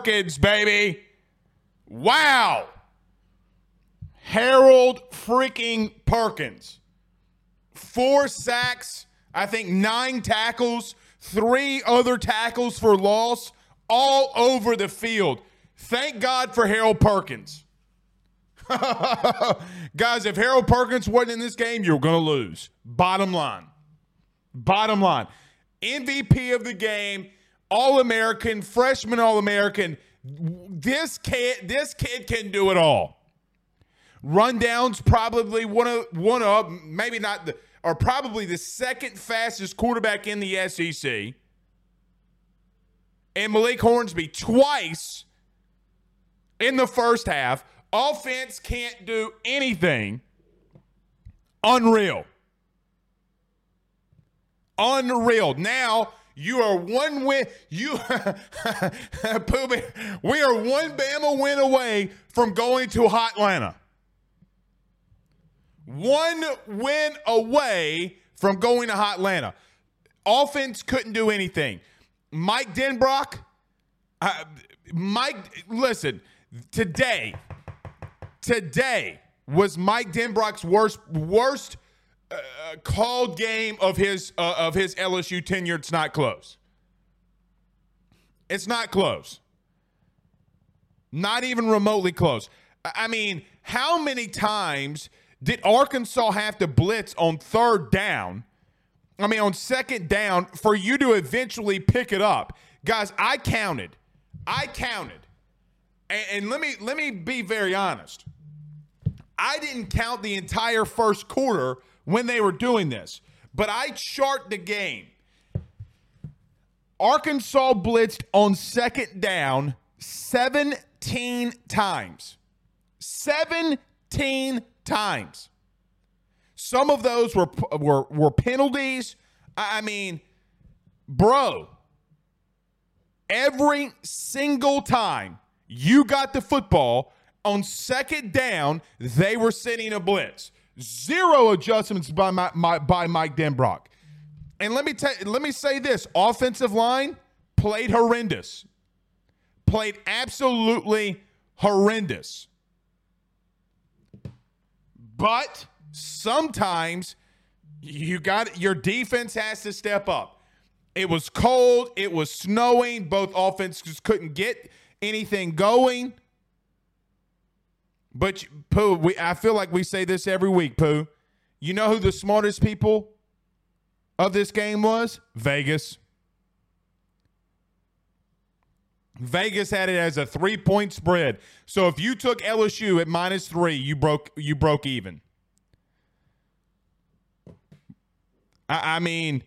Perkins, baby. Wow. Harold freaking Perkins. Four sacks, I think nine tackles, three other tackles for loss, all over the field. Thank God for Harold Perkins. Guys, if Harold Perkins wasn't in this game, you're going to lose. Bottom line. Bottom line. MVP of the game, All American, freshman All American. This kid, this kid can do it all. Rundowns probably one of one of maybe not the or probably the second fastest quarterback in the SEC. And Malik Hornsby twice in the first half. Offense can't do anything. Unreal. Unreal. Now you are one win. You, Poobie, we are one Bama win away from going to Hot Atlanta. One win away from going to Hot Atlanta. Offense couldn't do anything. Mike Denbrock, uh, Mike, listen, today, today was Mike Denbrock's worst worst uh, called game of his uh, of his LSU tenure. It's not close. It's not close. Not even remotely close. I mean, how many times did Arkansas have to blitz on third down? I mean, on second down for you to eventually pick it up, guys. I counted. I counted, and, and let me let me be very honest. I didn't count the entire first quarter when they were doing this, but I chart the game. Arkansas blitzed on second down 17 times. 17 times. Some of those were were were penalties. I mean, bro, every single time you got the football on second down, they were sending a blitz. Zero adjustments by my, my by Mike Denbrock. And let me tell let me say this: offensive line played horrendous. Played absolutely horrendous. But sometimes you got your defense has to step up. It was cold, it was snowing, both offenses couldn't get anything going. But Pooh, we, I feel like we say this every week, Pooh. You know who the smartest people of this game was? Vegas. Vegas had it as a three point spread. So if you took LSU at minus three, you broke you broke even. I, I mean,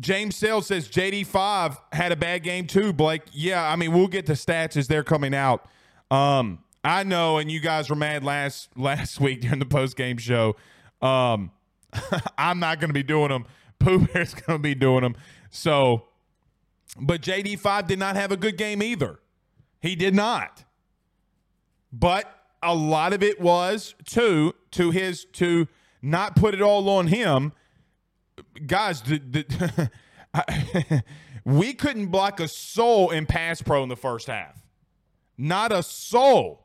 James Sales says JD5 had a bad game too, Blake. Yeah, I mean, we'll get the stats as they're coming out. Um, I know, and you guys were mad last last week during the post game show. Um, I'm not going to be doing them. Pooh Bear's going to be doing them. So but JD5 did not have a good game either. He did not. But a lot of it was to to his to not put it all on him. Guys, the, the I, we couldn't block a soul in pass pro in the first half. Not a soul.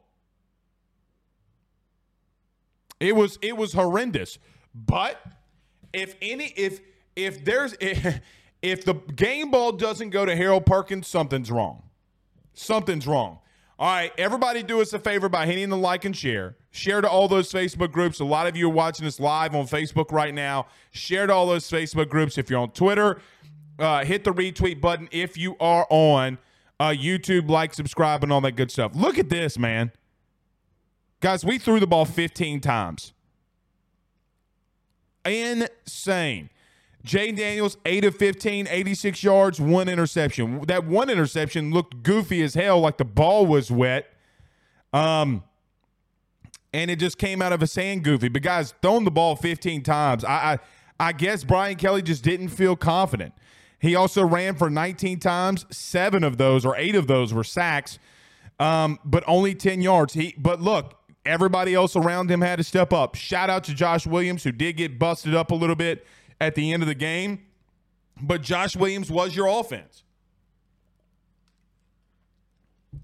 It was it was horrendous. But if any if if there's if, the game ball doesn't go to Harold Perkins, something's wrong. Something's wrong. All right, everybody do us a favor by hitting the like and share. Share to all those Facebook groups. A lot of you are watching us live on Facebook right now. Share to all those Facebook groups. If you're on Twitter, uh, hit the retweet button. If you are on uh, YouTube, like, subscribe, and all that good stuff. Look at this, man. Guys, we threw the ball 15 times. Insane. Jayden Daniels, 8 of 15, 86 yards, one interception. That one interception looked goofy as hell, like the ball was wet. Um, and it just came out of a sand goofy. But guys, throwing the ball 15 times, I, I I guess Brian Kelly just didn't feel confident. He also ran for 19 times. Seven of those or eight of those were sacks, um, but only 10 yards. He but look, everybody else around him had to step up. Shout out to Josh Williams, who did get busted up a little bit at the end of the game, but Josh Williams was your offense.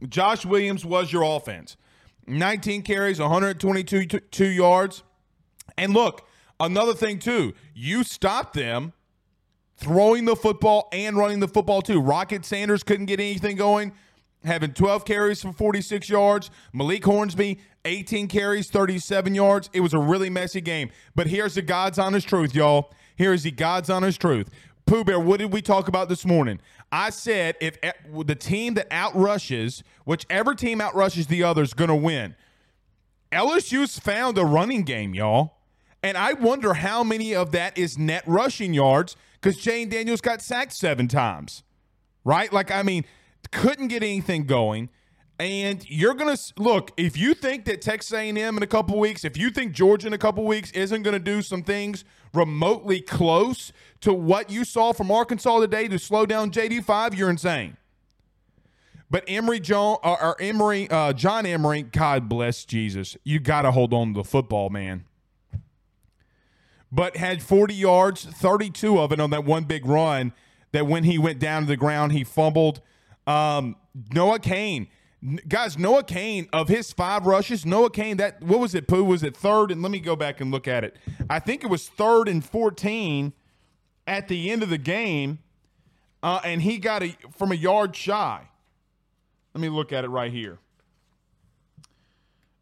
Josh Williams was your offense. 19 carries, 122 two yards. And look, another thing too, you stopped them throwing the football and running the football too. Rocket Sanders couldn't get anything going, having 12 carries for 46 yards. Malik Hornsby, 18 carries, 37 yards. It was a really messy game. But here's the God's honest truth, y'all. Here is the God's honest truth. Pooh Bear, what did we talk about this morning? I said if the team that outrushes, whichever team outrushes the other, is going to win. LSU's found a running game, y'all. And I wonder how many of that is net rushing yards because Jayden Daniels got sacked seven times, right? Like, I mean, couldn't get anything going. And you're gonna look if you think that Texas A&M in a couple weeks, if you think Georgia in a couple weeks isn't gonna do some things remotely close to what you saw from Arkansas today to slow down JD5, you're insane. But Emory John or, or Emory uh, John Emery, God bless Jesus, you got to hold on to the football, man. But had 40 yards, 32 of it on that one big run. That when he went down to the ground, he fumbled. Um, Noah Cain guys, Noah Cain of his five rushes, Noah Cain, that what was it, Pooh? Was it third? And let me go back and look at it. I think it was third and 14 at the end of the game. Uh, and he got a from a yard shy. Let me look at it right here.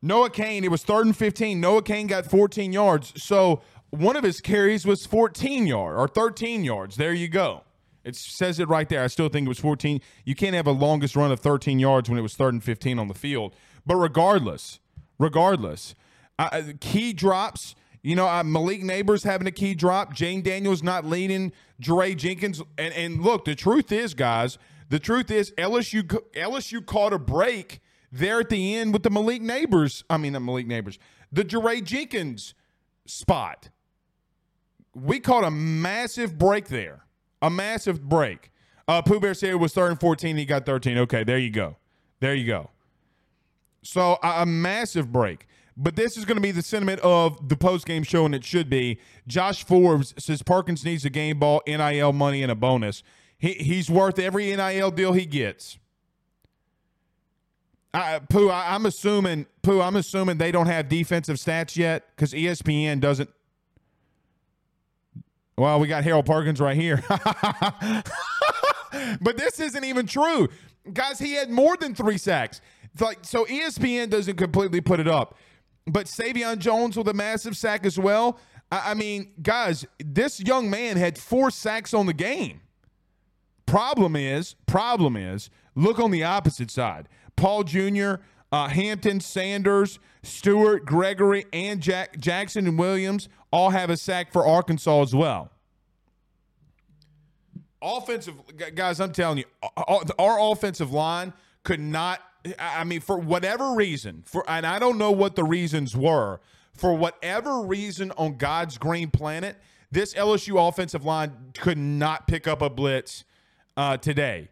Noah Cain, it was third and 15. Noah Cain got 14 yards. So one of his carries was 14 yard or 13 yards. There you go. It says it right there. I still think it was 14. You can't have a longest run of 13 yards when it was third and 15 on the field. But regardless, regardless, uh, key drops. You know, uh, Malik Nabers having a key drop. Jayden Daniels not leading. Jaray Jenkins. And, and look, the truth is, guys, the truth is LSU LSU caught a break there at the end with the Malik Nabers. I mean, the Malik Nabers, The Jaray Jenkins spot. We caught a massive break there a massive break. Uh, Pooh Bear said it was third and 14. He got 13. Okay, there you go. There you go. So a, a massive break. But this is going to be the sentiment of the post game show, and it should be. Josh Forbes says Perkins needs a game ball, NIL money, and a bonus. He, he's worth every NIL deal he gets. I, Pooh, I, am assuming Pooh, I'm assuming they don't have defensive stats yet because ESPN doesn't. Well, we got Harold Perkins right here. but this isn't even true. Guys, he had more than three sacks. Like so ESPN doesn't completely put it up. But Sai'vion Jones with a massive sack as well. I, I mean, guys, this young man had four sacks on the game. Problem is, problem is, look on the opposite side. Paul Jr., uh, Hampton, Sanders, Stewart, Gregory, and Jack, Jackson and Williams all have a sack for Arkansas as well. Offensive guys, I'm telling you, our offensive line could not. I mean, for whatever reason, for and I don't know what the reasons were. For whatever reason on God's green planet, this LSU offensive line could not pick up a blitz uh, today.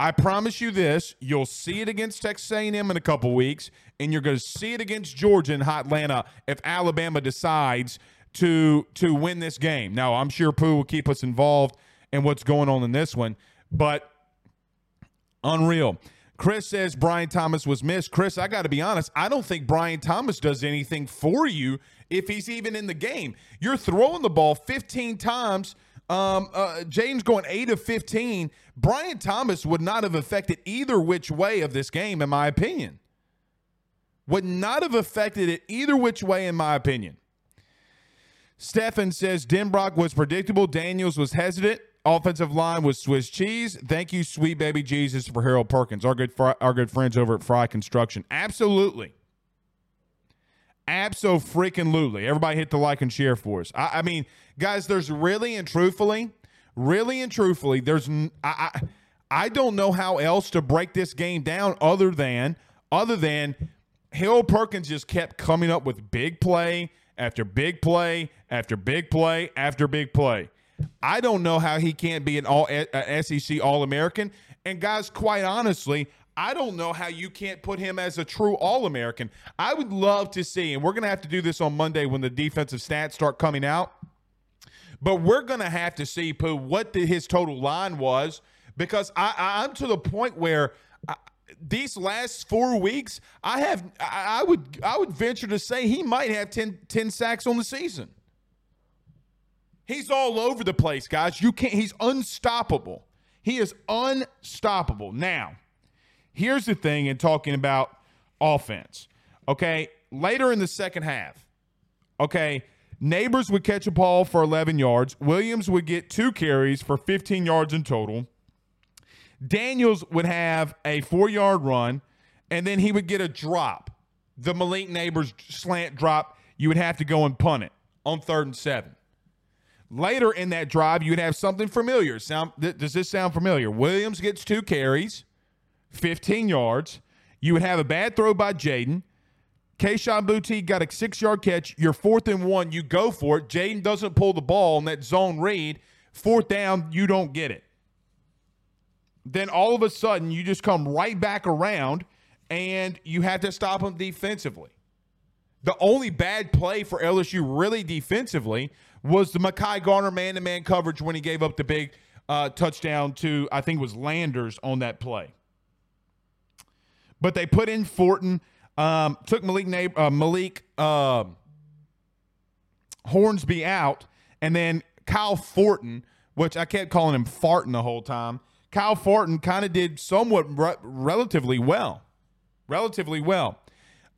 I promise you this: you'll see it against Texas A&M in a couple weeks, and you're going to see it against Georgia in Hot Atlanta if Alabama decides to to win this game. Now, I'm sure Pooh will keep us involved in what's going on in this one, but unreal. Chris says Brian Thomas was missed. Chris, I got to be honest. I don't think Brian Thomas does anything for you if he's even in the game. You're throwing the ball 15 times um, uh, James going 8 of 15. Brian Thomas would not have affected either which way of this game, in my opinion. Would not have affected it either which way, in my opinion. Stefan says Denbrock was predictable. Daniels was hesitant. Offensive line was Swiss cheese. Thank you, sweet baby Jesus, for Harold Perkins, our good fr- our good friends over at Fry Construction. Absolutely. Absolutely. Freaking lutely. Everybody hit the like and share for us. I, I mean, guys, there's really and truthfully, really and truthfully, there's I, I I don't know how else to break this game down other than other than Harold Perkins just kept coming up with big play after big play after big play after big play. I don't know how he can't be an all SEC All American. And guys, quite honestly, I don't know how you can't put him as a true All American. I would love to see, and we're going to have to do this on Monday when the defensive stats start coming out. But we're going to have to see Pooh what the, his total line was because I, am to the point where I, these last four weeks, I have I, would I would venture to say he might have 10, 10 sacks on the season. He's all over the place, guys. You can't. He's unstoppable. He is unstoppable. Now, here's the thing in talking about offense. Okay, later in the second half, okay, Nabers would catch a ball for 11 yards. Williams would get two carries for 15 yards in total. Daniels would have a four yard run, and then he would get a drop. The Malik Nabers slant drop, you would have to go and punt it on third and seven. Later in that drive, you'd have something familiar. Sound does this sound familiar? Williams gets two carries, 15 yards. You would have a bad throw by Jaden. Kayshon Boutte got a six yard catch. You're fourth and one. You go for it. Jaden doesn't pull the ball on that zone read. Fourth down, you don't get it. Then all of a sudden, you just come right back around and you have to stop them defensively. The only bad play for LSU, really defensively, was the Mekhi Garner man to man coverage when he gave up the big uh, touchdown to, I think was Landers on that play. But they put in Fortin. Um, took Malik uh, Malik uh, Hornsby out, and then Kyle Fortin, which I kept calling him Fartin the whole time. Kyle Fortin kind of did somewhat re- relatively well, relatively well.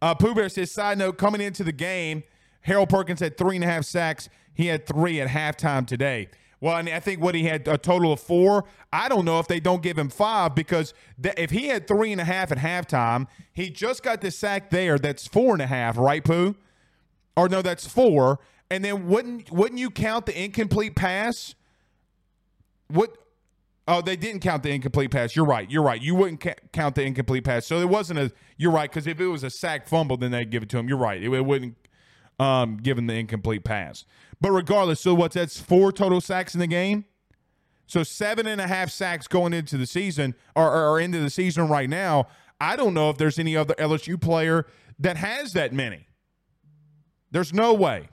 Uh, Pooh Bear says, side note, coming into the game, Harold Perkins had three and a half sacks. He had three at halftime today. Well, and I think what he had a total of four. I don't know if they don't give him five because th- if he had three and a half at halftime, he just got the sack there. That's four and a half, right, Pooh? Or no, that's four. And then wouldn't wouldn't you count the incomplete pass? What? Oh, they didn't count the incomplete pass. You're right. You're right. You wouldn't ca- count the incomplete pass. So it wasn't a. You're right because if it was a sack fumble, then they'd give it to him. You're right. It, it wouldn't um, give given the incomplete pass. But regardless, so what's that's four total sacks in the game? So seven and a half sacks going into the season or, or into the season right now. I don't know if there's any other LSU player that has that many. There's no way.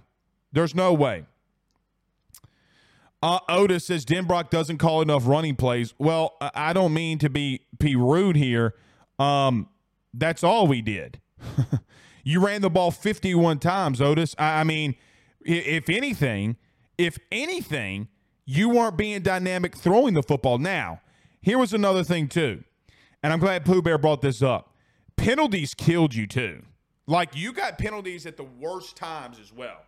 There's no way. Uh, Otis says Denbrock doesn't call enough running plays. Well, I don't mean to be be rude here. Um, that's all we did. you ran the ball 51 times, Otis. I, I mean, if anything, if anything, you weren't being dynamic throwing the football. Now, here was another thing too, and I'm glad Pooh Bear brought this up. Penalties killed you too. Like you got penalties at the worst times as well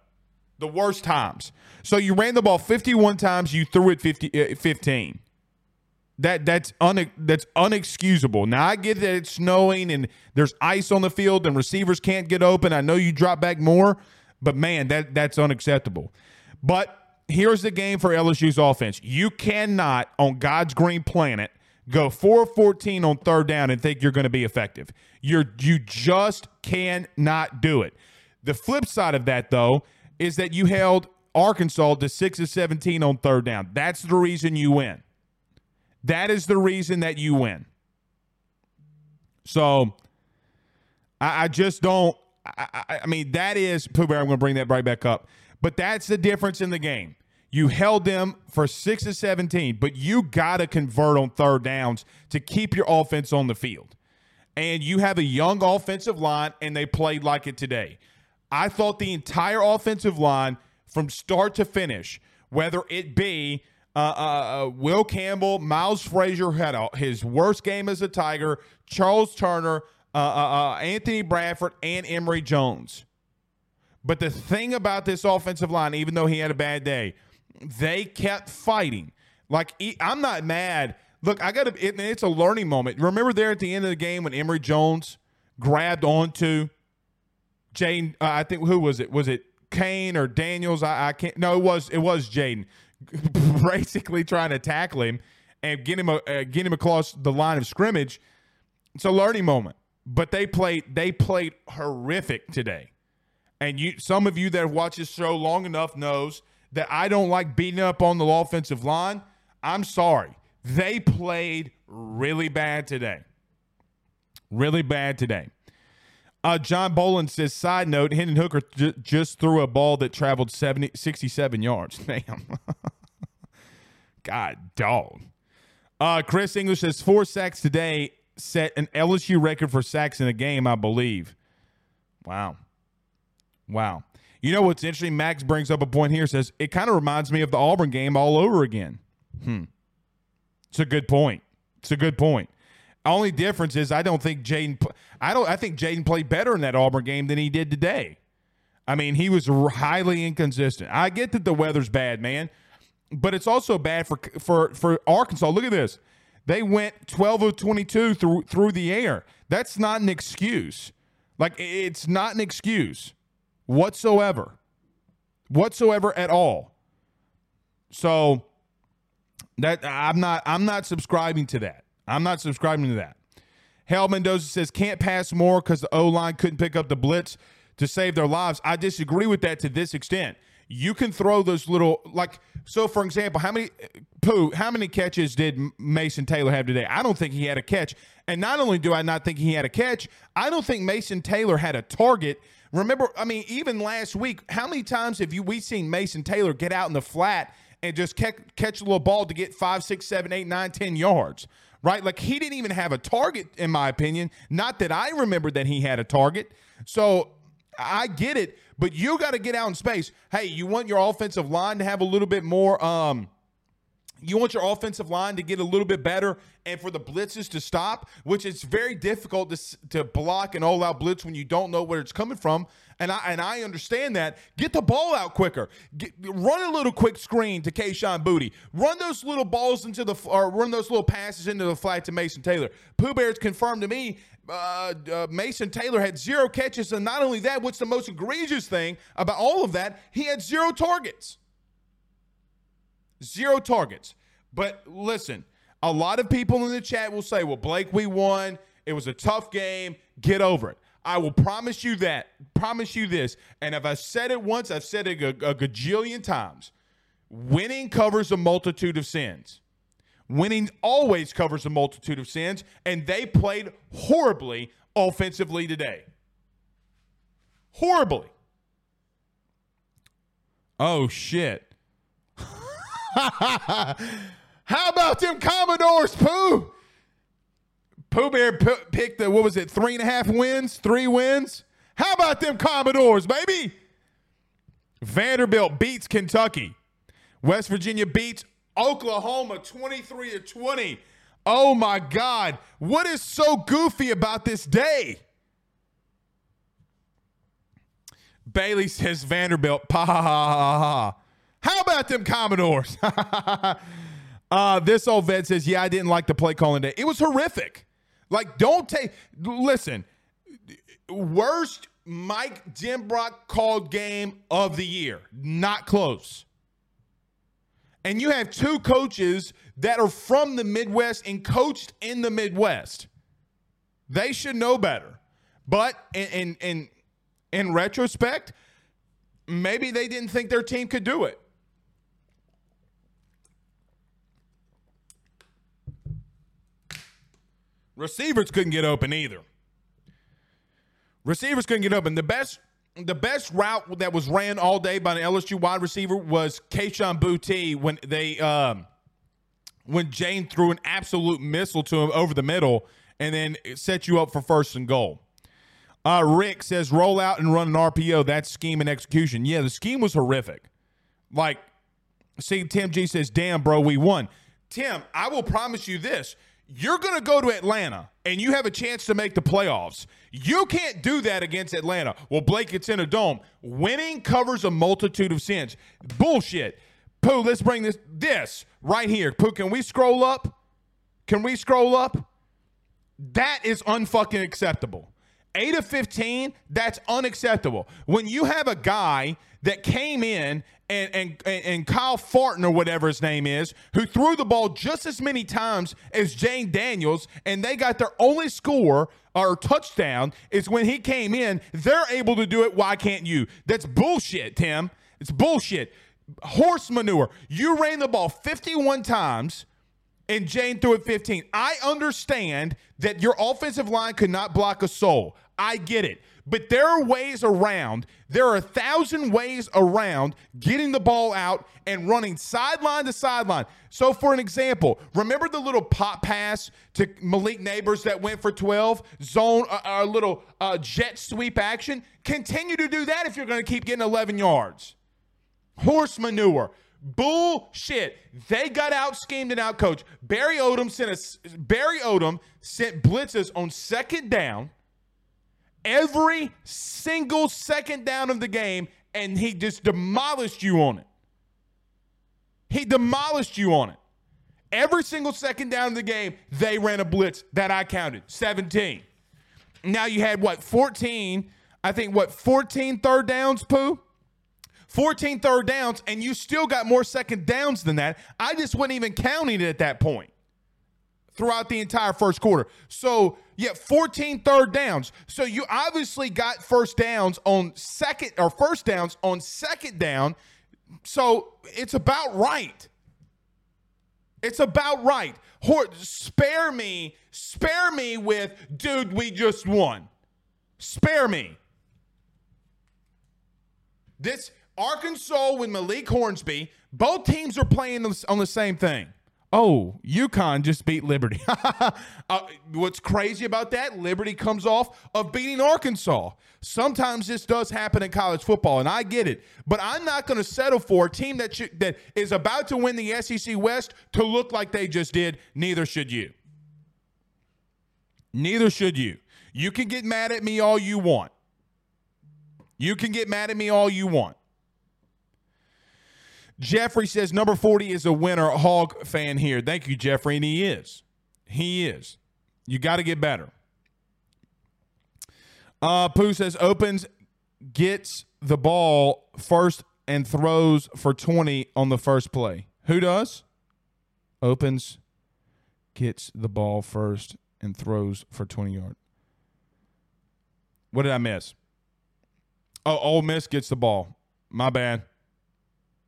the worst times. So you ran the ball 51 times, you threw it 50, uh, 15. That that's un, that's unexcusable. Now I get that it's snowing and there's ice on the field and receivers can't get open. I know you drop back more, but man, that that's unacceptable. But here's the game for LSU's offense. You cannot on God's green planet go 4 14 on third down and think you're going to be effective. You're you just cannot do it. The flip side of that though is that you held Arkansas to 6 of 17 on third down. That's the reason you win. That is the reason that you win. So I, I just don't. I, I, I, mean, that is Pooh Bear. I'm going to bring that right back up. But that's the difference in the game. You held them for six of 17, but you got to convert on third downs to keep your offense on the field. And you have a young offensive line, and they played like it today. I thought the entire offensive line from start to finish, whether it be uh, uh, uh, Will Campbell, Miles Frazier had a, his worst game as a Tiger, Charles Turner, uh, uh, uh, Anthony Bradford, and Emery Jones. But the thing about this offensive line, even though he had a bad day, they kept fighting. Like I'm not mad. Look, I got to. It, it's a learning moment. Remember there at the end of the game when Emery Jones grabbed onto Jane, uh, I think who was it? Was it Kane or Daniels? I, I can't. No, it was it was Jaden, basically trying to tackle him and get him a, uh, get him across the line of scrimmage. It's a learning moment, but they played they played horrific today, and you some of you that have watched this show long enough knows that I don't like beating up on the offensive line. I'm sorry, they played really bad today, really bad today. Uh, John Boland says, side note, Hendon Hooker j- just threw a ball that traveled 70, 67 yards. Damn. God, dog. Uh, Chris English says, four sacks today set an LSU record for sacks in a game, I believe. Wow. Wow. You know what's interesting? Max brings up a point here, says, it kind of reminds me of the Auburn game all over again. Hmm. It's a good point. It's a good point. Only difference is I don't think Jaden. I don't. I think Jaden played better in that Auburn game than he did today. I mean, he was highly inconsistent. I get that the weather's bad, man, but it's also bad for for for Arkansas. Look at this. They went 12 of 22 through through the air. That's not an excuse. Like it's not an excuse whatsoever. Whatsoever at all. So that I'm not I'm not subscribing to that. I'm not subscribing to that. Hal Mendoza says can't pass more because the O line couldn't pick up the blitz to save their lives. I disagree with that to this extent. You can throw those little like so. For example, how many poo? How many catches did Mason Taylor have today? I don't think he had a catch. And not only do I not think he had a catch, I don't think Mason Taylor had a target. Remember, I mean, even last week, how many times have you we seen Mason Taylor get out in the flat and just catch, catch a little ball to get five, six, seven, eight, nine, ten yards? Right? Like he didn't even have a target, in my opinion. Not that I remember that he had a target. So I get it, but you got to get out in space. Hey, you want your offensive line to have a little bit more. Um, you want your offensive line to get a little bit better and for the blitzes to stop, which is very difficult to, to block an all-out blitz when you don't know where it's coming from. And I and I understand that. Get the ball out quicker. Get, run a little quick screen to Kayshon Boutte. Run those little balls into the or run those little passes into the flat to Mason Taylor. Pooh Bear's confirmed to me uh, uh, Mason Taylor had zero catches, and not only that, what's the most egregious thing about all of that? He had zero targets. Zero targets. But listen, a lot of people in the chat will say, well, Blake, we won. It was a tough game. Get over it. I will promise you that. Promise you this. And if I said it once, I've said it a, a gajillion times. Winning covers a multitude of sins. Winning always covers a multitude of sins, and they played horribly offensively today. Horribly. Oh shit. How about them Commodores, Pooh? Pooh Bear p- picked the what was it, three and a half wins, three wins. How about them Commodores, baby? Vanderbilt beats Kentucky. West Virginia beats Oklahoma 23 to 20. Oh my God. What is so goofy about this day? Bailey says Vanderbilt. Ha ha ha ha. How about them Commodores? uh, this old vet says, Yeah, I didn't like the play calling day. It was horrific. Like, don't take, listen, worst Mike Denbrock called game of the year. Not close. And you have two coaches that are from the Midwest and coached in the Midwest. They should know better. But in in in, in retrospect, maybe they didn't think their team could do it. Receivers couldn't get open either. Receivers couldn't get open. The best the best route that was ran all day by an LSU wide receiver was Kayshon Boutte when they um, when Jane threw an absolute missile to him over the middle and then set you up for first and goal. Uh, Rick says roll out and run an RPO. That's scheme and execution. Yeah, the scheme was horrific. Like, see, Tim G says, damn, bro, we won. Tim, I will promise you this. You're going to go to Atlanta and you have a chance to make the playoffs. You can't do that against Atlanta. Well, Blake, it's in a dome. Winning covers a multitude of sins. Bullshit. Pooh, let's bring this this right here. Pooh, can we scroll up? Can we scroll up? That is unfucking acceptable. 8 of 15, that's unacceptable. When you have a guy that came in and, and, and Kyle Farton or whatever his name is, who threw the ball just as many times as Jayden Daniels, and they got their only score or touchdown is when he came in. They're able to do it. Why can't you? That's bullshit, Tim. It's bullshit. Horse manure. You ran the ball 51 times and Jane threw it 15. I understand that your offensive line could not block a soul. I get it. But there are ways around. There are a thousand ways around getting the ball out and running sideline to sideline. So, for an example, remember the little pop pass to Malik Nabers that went for 12? Zone, uh, uh, little uh, jet sweep action? Continue to do that if you're going to keep getting 11 yards. Horse manure. Bullshit. They got out schemed and out coached. Barry Odom sent a Barry Odom sent blitzes on second down every single second down of the game, and he just demolished you on it. He demolished you on it. Every single second down of the game, they ran a blitz that I counted 17. Now you had what, 14, I think, what, 14 third downs, Pooh? 14 third downs, and you still got more second downs than that. I just wasn't even counting it at that point throughout the entire first quarter. So, yeah, 14 third downs. So you obviously got first downs on second or first downs on second down. So it's about right. It's about right. Spare me, spare me with, dude, we just won. Spare me. This Arkansas with Malik Hornsby, both teams are playing on the same thing. Oh, UConn just beat Liberty. uh, what's crazy about that? Liberty comes off of beating Arkansas. Sometimes this does happen in college football, and I get it. But I'm not going to settle for a team that should, that is about to win the SEC West to look like they just did. Neither should you. Neither should you. You can get mad at me all you want. You can get mad at me all you want. Jeffrey says number 40 is a winner hog fan here. Thank you, Jeffrey. And he is. He is. You got to get better. Uh, Pooh says opens, gets the ball first and throws for 20 on the first play. Who does? Opens, gets the ball first and throws for 20 yards. What did I miss? Oh, Ole Miss gets the ball. My bad.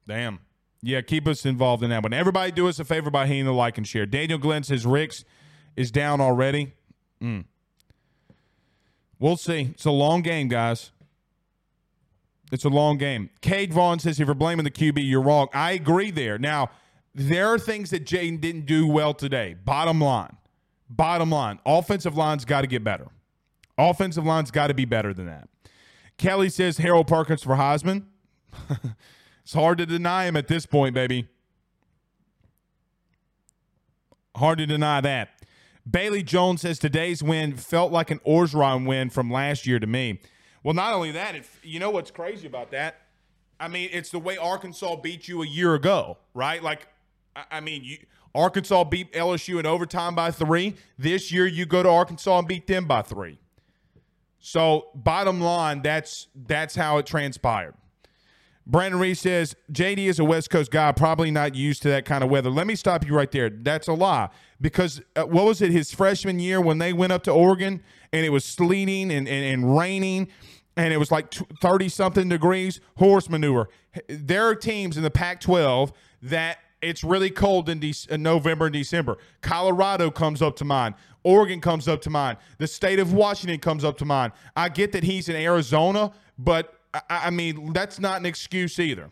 Damn. Yeah, keep us involved in that one. Everybody do us a favor by hitting the like and share. Daniel Glenn says Ricks is down already. Mm. We'll see. It's a long game, guys. It's a long game. Cade Vaughn says if you're blaming the QB, you're wrong. I agree there. Now, there are things that Jayden didn't do well today. Bottom line. Bottom line. Offensive line's got to get better. Offensive line's got to be better than that. Kelly says Harold Perkins for Heisman. it's hard to deny him at this point, baby. Hard to deny that. Bailey Jones says today's win felt like an Orgeron win from last year to me. Well, not only that, it, you know what's crazy about that? I mean, it's the way Arkansas beat you a year ago, right? Like, I, mean, you, Arkansas beat LSU in overtime by three. This year, you go to Arkansas and beat them by three. So, bottom line, that's that's how it transpired. Brandon Reese says JD is a West Coast guy, probably not used to that kind of weather. Let me stop you right there. That's a lie because uh, what was it his freshman year when they went up to Oregon and it was sleeting and, and, and raining and it was like 30 something degrees horse manure. There are teams in the Pac 12 that it's really cold in, De- in November and December. Colorado comes up to mind. Oregon comes up to mind. The state of Washington comes up to mind. I get that he's in Arizona, but I, I mean, that's not an excuse either.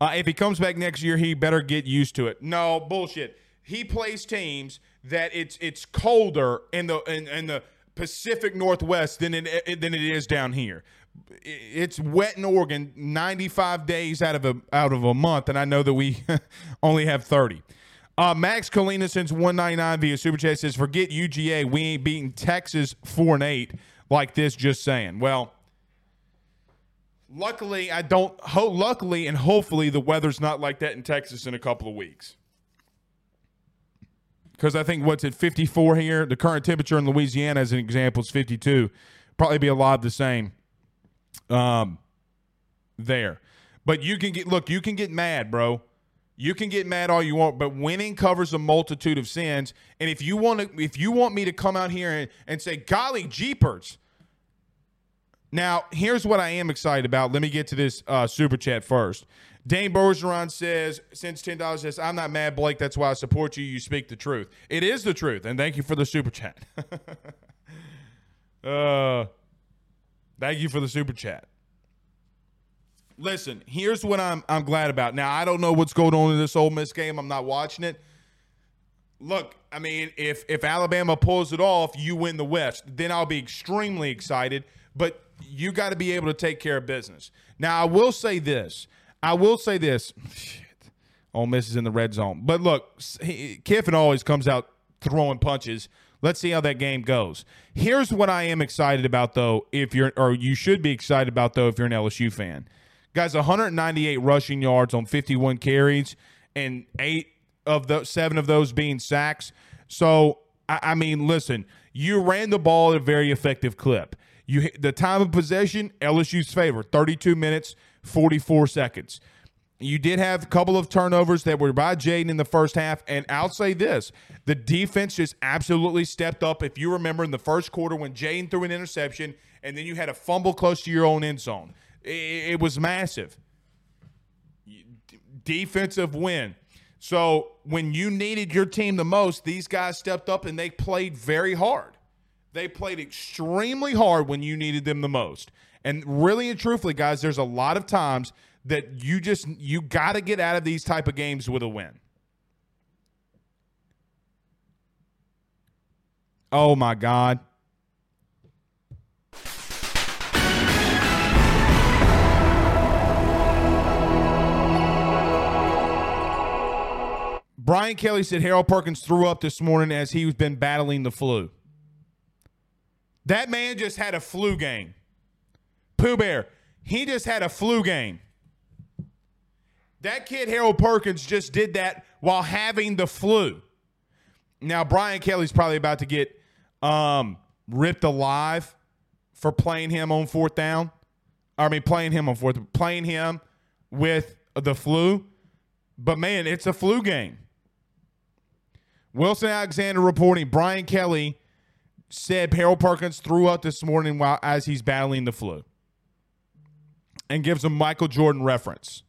Uh, if he comes back next year, he better get used to it. No bullshit. He plays teams that it's it's colder in the in, in the Pacific Northwest than it than it is down here. It's wet in Oregon 95 days out of a out of a month, and I know that we only have 30. Uh, Max Colina since 199 via Super Chat says, "Forget UGA. We ain't beating Texas four and eight like this." Just saying. Well, luckily I don't. Ho- luckily and hopefully the weather's not like that in Texas in a couple of weeks. Because I think what's at 54 here, the current temperature in Louisiana, as an example, is 52. Probably be a lot of the same. Um, there, but you can get look. You can get mad, bro. You can get mad all you want, but winning covers a multitude of sins. And if you want to, if you want me to come out here and, and say, "Golly jeepers," Now, here's what I am excited about. Let me get to this uh, super chat first. Dane Bergeron says, since ten dollars says, I'm not mad, Blake. That's why I support you. You speak the truth. It is the truth, and thank you for the super chat. uh, thank you for the super chat. Listen, here's what I'm I'm glad about. Now, I don't know what's going on in this Ole Miss game. I'm not watching it. Look, I mean, if if Alabama pulls it off, you win the West. Then I'll be extremely excited. But you got to be able to take care of business. Now, I will say this. I will say this. Shit. Ole Miss is in the red zone. But look, Kiffin always comes out throwing punches. Let's see how that game goes. Here's what I am excited about, though, if you're, or you should be excited about, though, if you're an LSU fan. Guys, 198 rushing yards on 51 carries, and eight of the seven of those being sacks. So, I, I mean, listen, you ran the ball at a very effective clip. You the time of possession, LSU's favor, 32 minutes, 44 seconds. You did have a couple of turnovers that were by Jaden in the first half, and I'll say this: the defense just absolutely stepped up. If you remember in the first quarter when Jaden threw an interception, and then you had a fumble close to your own end zone, it, it was massive. Defensive win. So when you needed your team the most, these guys stepped up and they played very hard. They played extremely hard when you needed them the most. And really and truthfully, guys, there's a lot of times that you just you got to get out of these type of games with a win. Oh my God. Brian Kelly said Harold Perkins threw up this morning as he's been battling the flu. That man just had a flu game. Pooh Bear, he just had a flu game. That kid, Harold Perkins, just did that while having the flu. Now, Brian Kelly's probably about to get um, ripped alive for playing him on fourth down. I mean, playing him on fourth, playing him with the flu. But man, it's a flu game. Wilson Alexander reporting Brian Kelly said Harold Perkins threw up this morning while as he's battling the flu, and gives a Michael Jordan reference.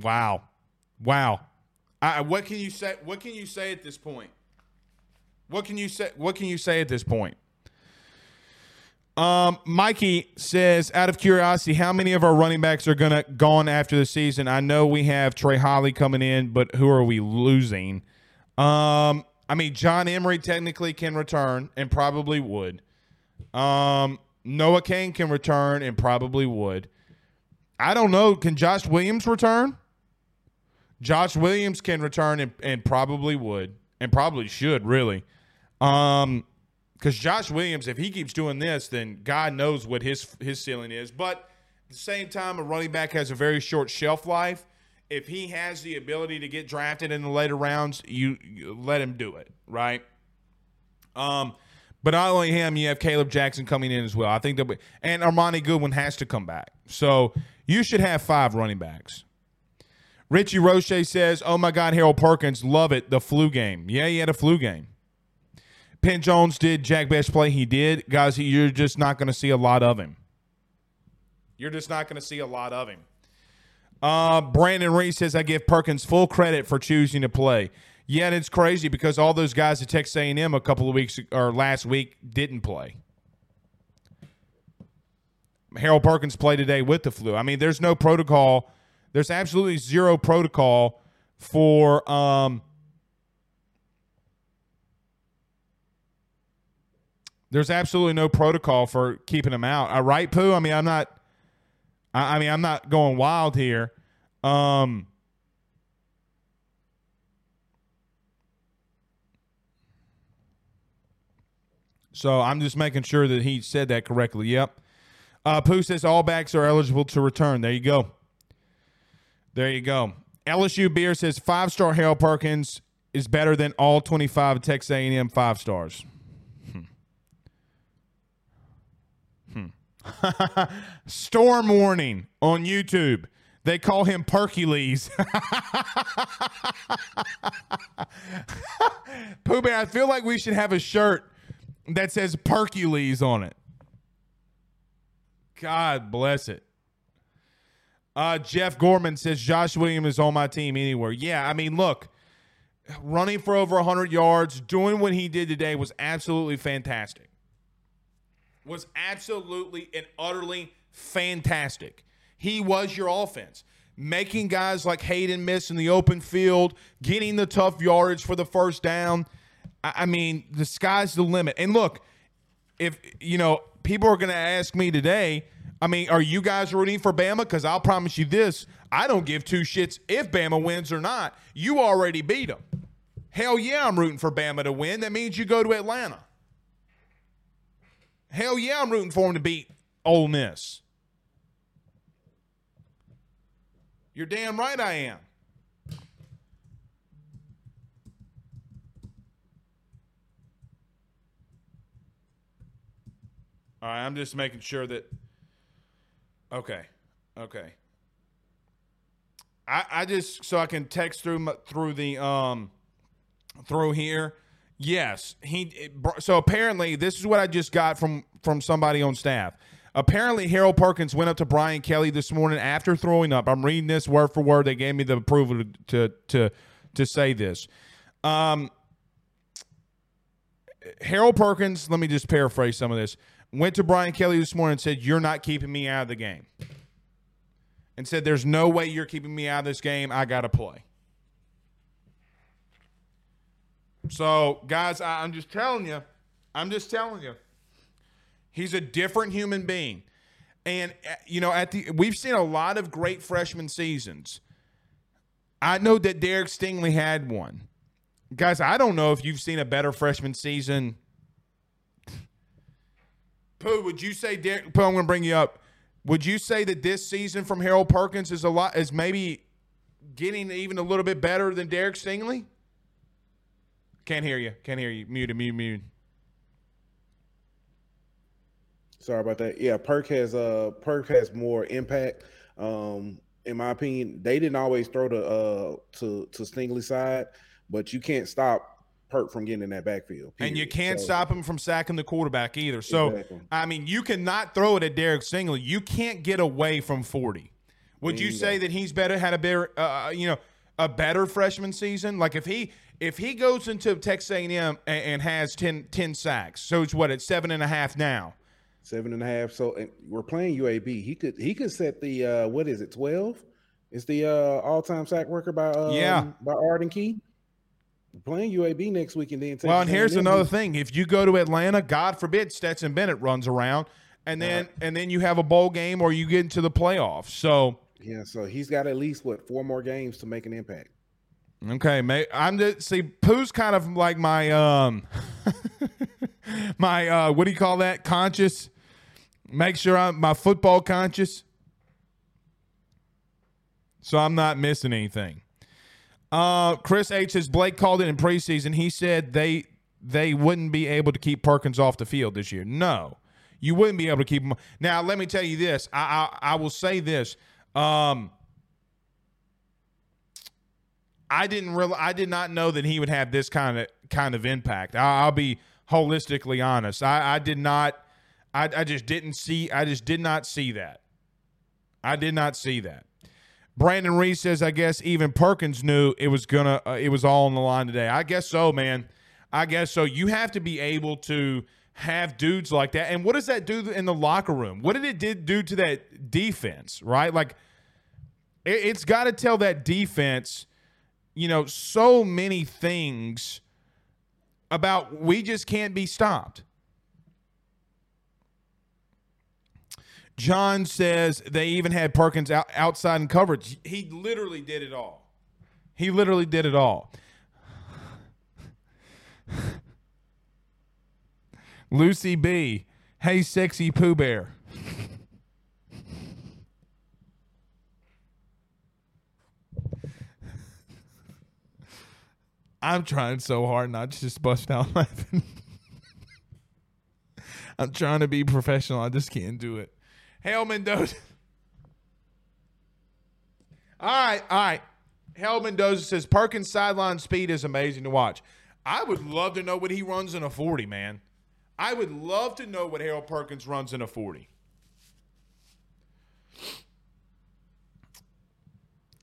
Wow, wow. I, what can you say? What can you say at this point? What can you say? What can you say at this point? Um, Mikey says, out of curiosity, how many of our running backs are gonna gone after the season? I know we have Trey Holly coming in, but who are we losing? Um, I mean, John Emery technically can return and probably would. Um, Noah Cain can return and probably would. I don't know. Can Josh Williams return? Josh Williams can return and, and probably would and probably should really. Um, because Josh Williams, if he keeps doing this, then God knows what his his ceiling is. But at the same time, a running back has a very short shelf life. If he has the ability to get drafted in the later rounds, you, you let him do it, right? Um, but not only him, you have Kaleb Jackson coming in as well. I think that, and Armoni Goodwin has to come back. So you should have five running backs. Richie Roche says, "Oh my God, Harold Perkins, love it. The flu game. Yeah, he had a flu game. Penn Jones did Jack Bech play. He did, guys. You're just not going to see a lot of him. You're just not going to see a lot of him." Uh, Brandon Reese says, "I give Perkins full credit for choosing to play." Yeah, and it's crazy because all those guys at Texas A&M a couple of weeks or last week didn't play. Harold Perkins played today with the flu. I mean, there's no protocol. There's absolutely zero protocol for um, there's absolutely no protocol for keeping him out. All right, Pooh. I mean, I'm not. I, I mean, I'm not going wild here. Um, so I'm just making sure that he said that correctly. Yep. Uh, Pooh says all backs are eligible to return. There you go. There you go. LSU Beer says five star Harold Perkins is better than all 25 Texas A&M five stars. Hmm. Hmm. Storm warning on YouTube. They call him Percules. Pooh Bear, I feel like we should have a shirt that says Percules on it. God bless it. Uh, Jeff Gorman says Josh Williams is on my team anywhere. Yeah, I mean, look, running for over 100 yards, doing what he did today was absolutely fantastic. Was absolutely and utterly fantastic. He was your offense. Making guys like Hayden miss in the open field, getting the tough yardage for the first down. I, I mean, the sky's the limit. And look, if, you know, people are going to ask me today, I mean, are you guys rooting for Bama? Because I'll promise you this I don't give two shits if Bama wins or not. You already beat them. Hell yeah, I'm rooting for Bama to win. That means you go to Atlanta. Hell yeah, I'm rooting for them to beat Ole Miss. You're damn right I am. All right, I'm just making sure that. Okay, okay. I I just so I can text through through the um through here. Yes, he. So apparently, this is what I just got from from somebody on staff. Apparently, Harold Perkins went up to Brian Kelly this morning after throwing up. I'm reading this word for word. They gave me the approval to to to, say this. Um, Harold Perkins. Let me just paraphrase some of this went to Brian Kelly this morning and said, You're not keeping me out of the game. And said, There's no way you're keeping me out of this game. I got to play. So, guys, I, I'm just telling you, I'm just telling you, he's a different human being. And uh, you know, at the we've seen a lot of great freshman seasons. I know that Derek Stingley had one. Guys, I don't know if you've seen a better freshman season Pooh, would you say Derek? Pooh, I'm going to bring you up. Would you say that this season from Harold Perkins is a lot is maybe getting even a little bit better than Derek Stingley? Can't hear you. Can't hear you. Mute, mute, mute. Sorry about that. Yeah, Perk has uh Perk has more impact. Um, in my opinion, they didn't always throw the uh to to Stingley side, but you can't stop Perk from getting in that backfield. Period. And you can't so, stop him from sacking the quarterback either. So, exactly. I mean, you cannot throw it at Derek Stingley. You can't get away from 40. Would you say that he's better, had a better, uh, uh, you know, a better freshman season? Like if he if he goes into Texas A&M and, and has 10, 10 sacks, so it's what it's seven and a half now. seven and a half. So we're playing UAB. He could he could set the uh what is it twelve? Is the uh all time sack record by um, Yeah. by Arden Key? We're playing UAB next week and then Well, and here's A&M. another thing: if you go to Atlanta, God forbid Stetson Bennett runs around, and then and then you have a bowl game or you get into the playoffs. So Yeah, so he's got at least what four more games to make an impact. Okay, I'm just see Pooh's kind of like my um my uh what do you call that? Conscious. Make sure I'm my football conscious. So I'm not missing anything. Uh, Chris H says Blake called it in preseason. He said they they wouldn't be able to keep Perkins off the field this year. No, you wouldn't be able to keep him. Now, let me tell you this. I I, I will say this. Um, I didn't real I did not know that he would have this kind of kind of impact. I, I'll be holistically honest. I, I did not. I, I just didn't see. I just did not see that. I did not see that. Brandon Reese says, I guess even Perkins knew it was gonna, uh, it was all on the line today. I guess so, man. I guess so. You have to be able to have dudes like that. And what does that do in the locker room? What did it did do to that defense? Right, like it, it's got to tell that defense, you know, so many things about we just can't be stopped. John says they even had Perkins out, outside in coverage. He literally did it all. He literally did it all. Lucy B. Hey, sexy Pooh Bear. I'm trying so hard not to just bust out laughing. I'm trying to be professional. I just can't do it. Hail Mendoza. All right, all right. Hail Mendoza says Perkins' sideline speed is amazing to watch. I would love to know what he runs in a 40, man. I would love to know what Harold Perkins runs in a 40.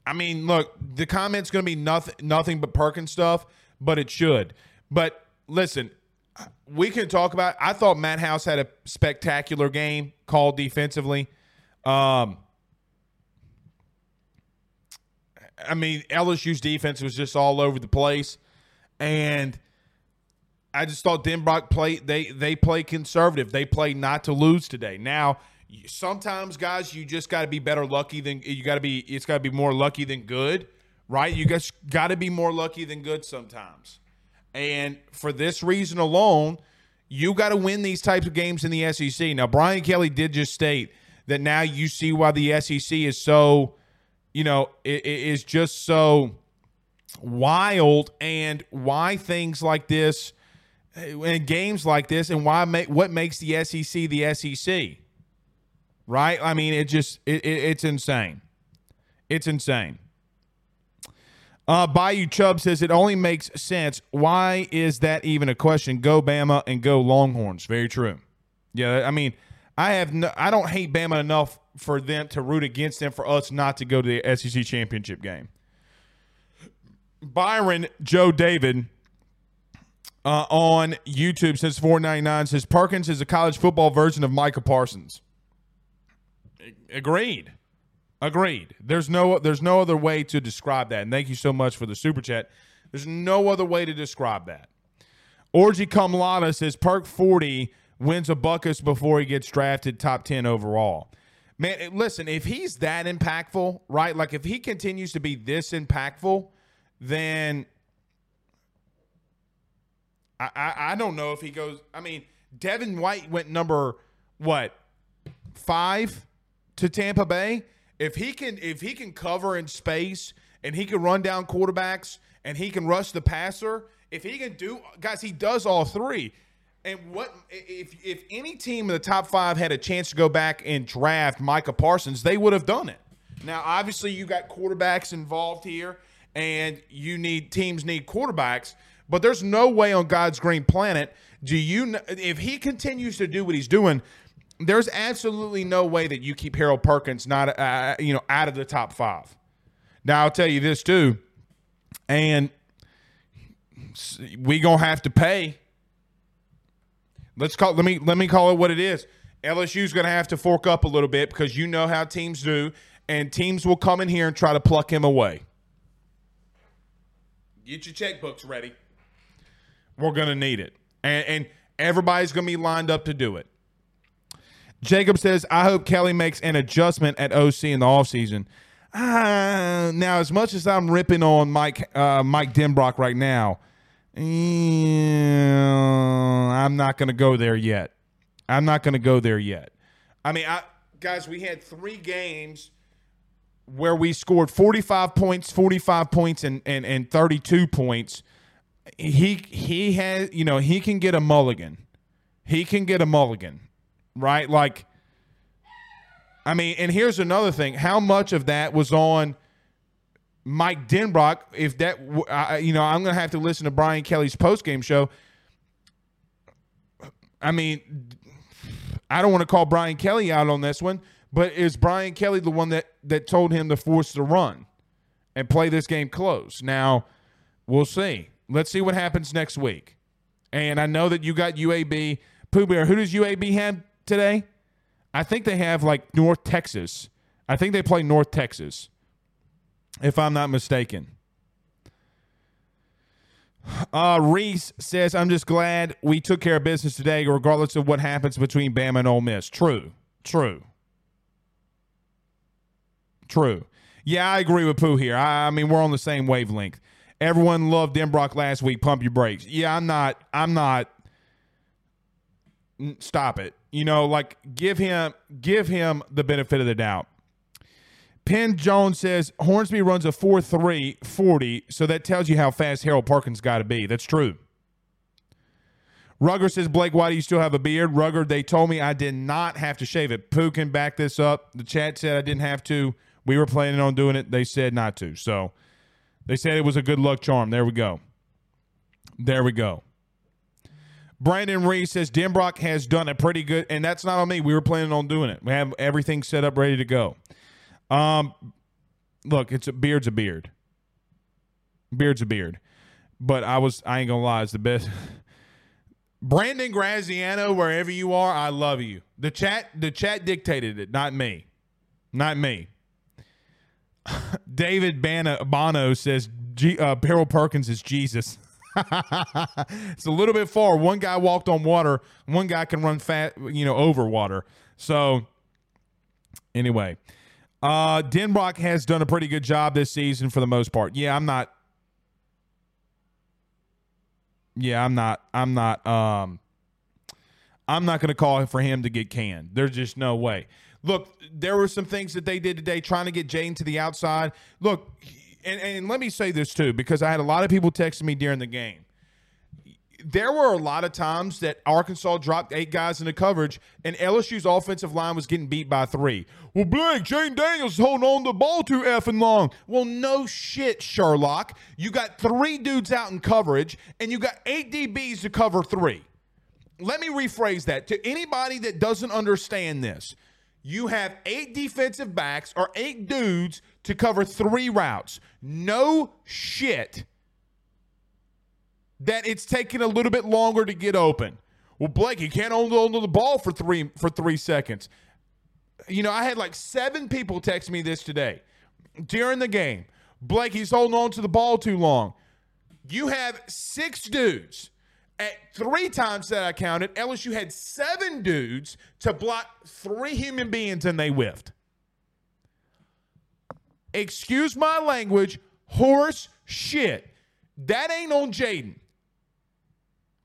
I mean, look, the comment's going to be nothing, nothing but Perkins stuff, but it should. But listen, we can talk about. I thought Matt House had a spectacular game called defensively. Um, I mean, LSU's defense was just all over the place, and I just thought Denbrock play they they play conservative. They play not to lose today. Now, sometimes guys, you just got to be better lucky than you got to be. It's got to be more lucky than good, right? You guys got to be more lucky than good sometimes. And for this reason alone, you got to win these types of games in the SEC. Now, Brian Kelly did just state that now you see why the SEC is so, you know, it, it is just so wild and why things like this eh, and games like this and why what makes the SEC the SEC. Right? I mean, it just it, it, it's insane. It's insane. Uh, Bayou Chubb says it only makes sense. Why is that even a question? Go Bama and go Longhorns. Very true. Yeah, I mean, I have no, I don't hate Bama enough for them to root against them for us not to go to the SEC championship game. Byron Joe David uh, on YouTube says 499 says Perkins is a college football version of Micah Parsons. Agreed. Agreed. There's no there's no other way to describe that. And thank you so much for the super chat. There's no other way to describe that. Orgy Cum Kumlada says Perk 40 wins a Butkus before he gets drafted top 10 overall. Man, eh, listen, if he's that impactful, right? Like if he continues to be this impactful, then I, I, I don't know if he goes. I mean, Devin White went number what five to Tampa Bay. If he can, if he can cover in space and he can run down quarterbacks and he can rush the passer, if he can do, guys, he does all three. And what if if any team in the top five had a chance to go back and draft Micah Parsons, they would have done it. Now, obviously, you got quarterbacks involved here, and you need teams need quarterbacks. But there's no way on God's green planet do you if he continues to do what he's doing. There's absolutely no way that you keep Harold Perkins not uh, you know out of the top five. Now I'll tell you this too, and we gonna have to pay. Let's call let me let me call it what it is. LSU's to have to fork up a little bit because you know how teams do, and teams will come in here and try to pluck him away. Get your checkbooks ready. We're to need it. And, and everybody's to be lined up to do it. Jacob says, I hope Kelly makes an adjustment at OC in the offseason. Uh, now, as much as I'm ripping on Mike uh, Mike Denbrock right now, I'm not going to go there yet. I'm not going to go there yet. I mean, I, guys, we had three games where we scored 45 points, 45 points, and, and, and 32 points. He he has you know he can get a mulligan. He can get a mulligan, right? Like, I mean, and here's another thing: how much of that was on Mike Denbrock? If that, uh, you know, I'm gonna have to listen to Brian Kelly's post game show. I mean, I don't want to call Brian Kelly out on this one, but is Brian Kelly the one that that told him to force the run and play this game close? Now, we'll see. Let's see what happens next week. And I know that you got UAB. Pooh Bear, who does UAB have today? I think they have like North Texas. I think they play North Texas, if I'm not mistaken. Uh, Reese says, I'm just glad we took care of business today, regardless of what happens between Bama and Ole Miss. True. True. True. Yeah, I agree with Pooh here. I, I mean, we're on the same wavelength. Everyone loved Denbrock last week. Pump your brakes. Yeah, I'm not. I'm not. Stop it. You know, like give him give him the benefit of the doubt. Penn Jones says Hornsby runs a 4 3 40, so that tells you how fast Harold Perkins got to be. That's true. Rugger says, Blake, why do you still have a beard? Rugger, they told me I did not have to shave it. Pooh can back this up. The chat said I didn't have to. We were planning on doing it. They said not to. So they said it was a good luck charm. There we go. There we go. Brandon Reese says Denbrock has done a pretty good, and that's not on me. We were planning on doing it. We have everything set up, ready to go. Um, look, it's a beard's a beard. Beard's a beard. But I was I ain't gonna lie, it's the best. Brandon Graziano, wherever you are, I love you. The chat, the chat dictated it, not me, not me. David Bana, Bono says G, uh, Perkins is Jesus. it's a little bit far. One guy walked on water. One guy can run fat, you know, over water. So, anyway, uh, Denbrock has done a pretty good job this season for the most part. Yeah, I'm not. Yeah, I'm not. I'm not. Um, I'm not going to call for him to get canned. There's just no way. Look, there were some things that they did today trying to get Jayden to the outside. Look, and, and let me say this too, because I had a lot of people texting me during the game there were a lot of times that Arkansas dropped eight guys into coverage, and LSU's offensive line was getting beat by three. Well, Blake, Jayden Daniels holding on the ball too effing long. Well, no shit, Sherlock. You got three dudes out in coverage, and you got eight DBs to cover three. Let me rephrase that to anybody that doesn't understand this. You have eight defensive backs or eight dudes to cover three routes. No shit that it's taking a little bit longer to get open. Well, Blake, he can't hold on to the ball for three for three seconds. You know, I had like seven people text me this today during the game. Blake, he's holding on to the ball too long. You have six dudes. At three times that I counted, LSU had seven dudes to block three human beings and they whiffed. Excuse my language, horse shit. That ain't on Jayden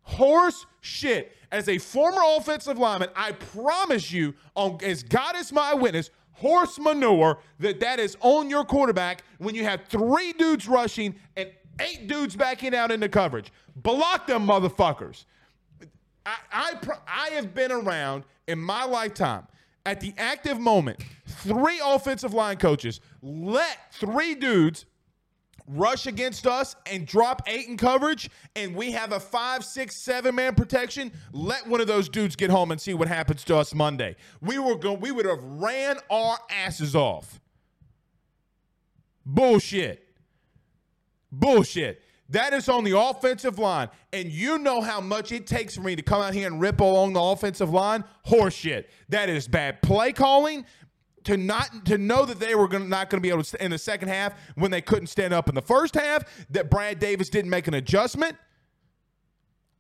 horse shit. As a former offensive lineman, I promise you, on as God is my witness, horse manure that that is on your quarterback when you have three dudes rushing and eight dudes backing out into coverage. Block them motherfuckers. I, I, I have been around in my lifetime at the active moment, three offensive line coaches let three dudes rush against us and drop eight in coverage, and we have a five, six, seven man protection, let one of those dudes get home and see what happens to us Monday. We were going, we would have ran our asses off. Bullshit. Bullshit. That is on the offensive line. And you know how much it takes for me to come out here and rip along the offensive line? Horseshit. That is bad play calling. To not to know that they were gonna, not going to be able to in the second half when they couldn't stand up in the first half, that Brad Davis didn't make an adjustment.